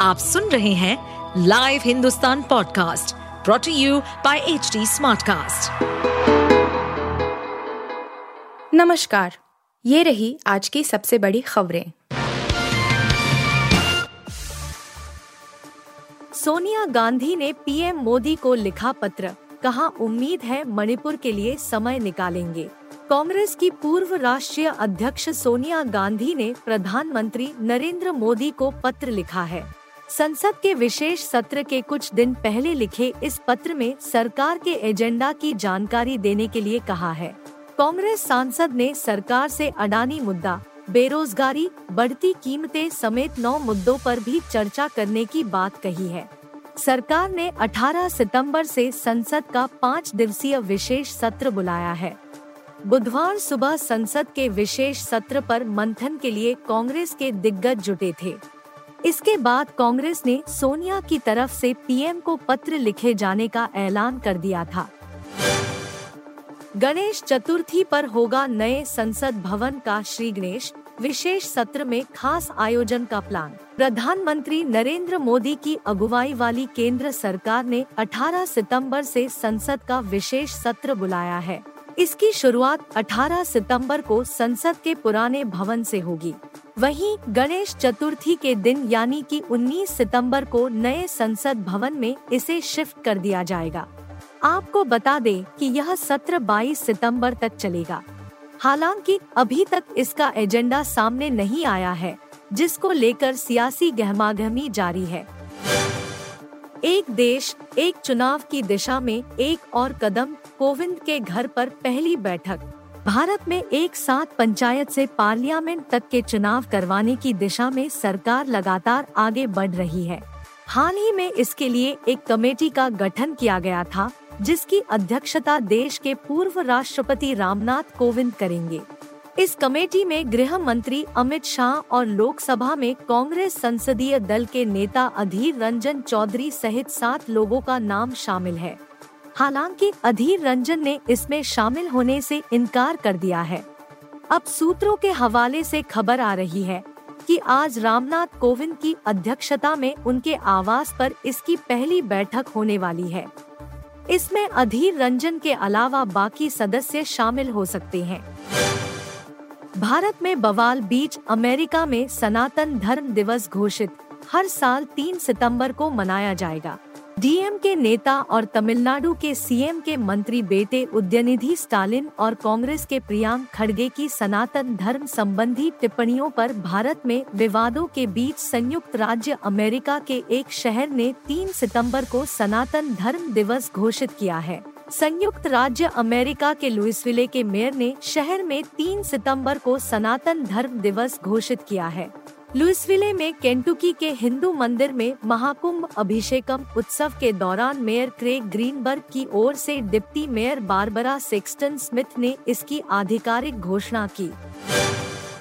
आप सुन रहे हैं live Hindustan podcast brought to you by H smartcast. नमस्कार, ये रही आज की सबसे बड़ी खबरें। सोनिया गांधी ने पीएम मोदी को लिखा पत्र, कहा उम्मीद है मणिपुर के लिए समय निकालेंगे। कांग्रेस की पूर्व राष्ट्रीय अध्यक्ष सोनिया गांधी ने प्रधानमंत्री नरेंद्र मोदी को पत्र लिखा है। संसद के विशेष सत्र के कुछ दिन पहले लिखे इस पत्र में सरकार के एजेंडा की जानकारी देने के लिए कहा है। कांग्रेस सांसद ने सरकार से अडानी मुद्दा, बेरोजगारी, बढ़ती कीमतें समेत नौ मुद्दों पर भी चर्चा करने की बात कही है। सरकार ने 18 सितंबर से संसद का पाँच दिवसीय विशेष सत्र बुलाया है। बुधवार सुबह संसद के विशेष सत्र पर मंथन के लिए कांग्रेस के दिग्गज जुटे थे। इसके बाद कांग्रेस ने सोनिया की तरफ़ से पीएम को पत्र लिखे जाने का ऐलान कर दिया था। गणेश चतुर्थी पर होगा नए संसद भवन का श्री गणेश विशेष सत्र में खास आयोजन का प्लान। प्रधानमंत्री नरेंद्र मोदी की अगुवाई वाली केंद्र सरकार ने 18 सितंबर से संसद का विशेष सत्र बुलाया है। इसकी शुरुआत 18 सितंबर को संसद के पुराने भवन से होगी। वहीं गणेश चतुर्थी के दिन यानी कि 19 सितंबर को नए संसद भवन में इसे शिफ्ट कर दिया जाएगा। आपको बता दें कि यह सत्र 22 सितंबर तक चलेगा। हालाँकि अभी तक इसका एजेंडा सामने नहीं आया है, जिसको लेकर सियासी गहमागहमी जारी है। एक देश, एक चुनाव की दिशा में एक और कदम, कोविंद के घर पर पहली बैठक। भारत में एक साथ पंचायत से पार्लियामेंट तक के चुनाव करवाने की दिशा में सरकार लगातार आगे बढ़ रही है। हाल ही में इसके लिए एक कमेटी का गठन किया गया था, जिसकी अध्यक्षता देश के पूर्व राष्ट्रपति रामनाथ कोविंद करेंगे। इस कमेटी में गृह मंत्री अमित शाह और लोकसभा में कांग्रेस संसदीय दल के नेता अधीर रंजन चौधरी सहित सात लोगों का नाम शामिल है। हालाँकि अधीर रंजन ने इसमें शामिल होने से इनकार कर दिया है। अब सूत्रों के हवाले से खबर आ रही है कि आज रामनाथ कोविंद की अध्यक्षता में उनके आवास पर इसकी पहली बैठक होने वाली है। इसमें अधीर रंजन के अलावा बाकी सदस्य शामिल हो सकते हैं। भारत में बवाल बीच अमेरिका में सनातन धर्म दिवस घोषित। हर साल तीन सितंबर को मनाया जाएगा। डीएम के नेता और तमिलनाडु के सीएम के मंत्री बेटे उद्यनिधि स्टालिन और कांग्रेस के प्रियांक खड़गे की सनातन धर्म संबंधी टिप्पणियों पर भारत में विवादों के बीच संयुक्त राज्य अमेरिका के एक शहर ने 3 सितंबर को सनातन धर्म दिवस घोषित किया है। संयुक्त राज्य अमेरिका के लुइसविले के मेयर ने शहर में 3 सितंबर को सनातन धर्म दिवस घोषित किया है। लुइसविले में केंटुकी के हिंदू मंदिर में महाकुंभ अभिषेकम उत्सव के दौरान मेयर क्रेग ग्रीनबर्ग की ओर से deputy mayor Barbara Sexton Smith ने इसकी आधिकारिक घोषणा की।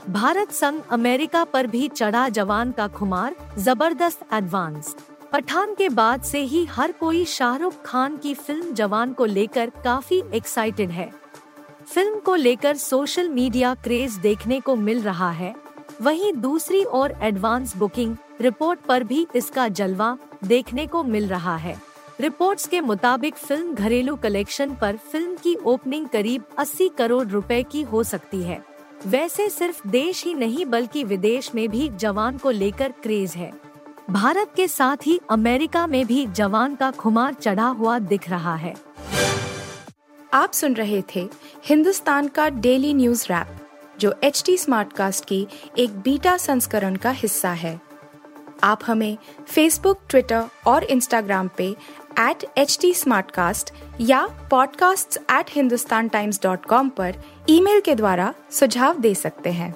भारत संग अमेरिका पर भी चढ़ा जवान का खुमार, ज़बरदस्त एडवांस पठान के बाद से ही हर कोई शाहरुख खान की फ़िल्म जवान को लेकर काफ़ी एक्साइटेड है। फ़िल्म को लेकर सोशल मीडिया क्रेज देखने को मिल रहा है। वहीं दूसरी ओर एडवांस बुकिंग रिपोर्ट पर भी इसका जलवा देखने को मिल रहा है। रिपोर्ट्स के मुताबिक फ़िल्म घरेलू कलेक्शन पर फ़िल्म की ओपनिंग करीब 80 करोड़ रुपए की हो सकती है। वैसे सिर्फ़ देश ही नहीं बल्कि विदेश में भी जवान को लेकर क्रेज है। भारत के साथ ही अमेरिका में भी जवान का खुमार चढ़ा हुआ दिख रहा है। आप सुन रहे थे हिंदुस्तान का डेली न्यूज़ रैप, जो एच टी स्मार्ट कास्ट की एक बीटा संस्करण का हिस्सा है। आप हमें फेसबुक ट्विटर और इंस्टाग्राम पे एट एच टी या podcasts@hindustantimes.com पर ईमेल के द्वारा सुझाव दे सकते हैं।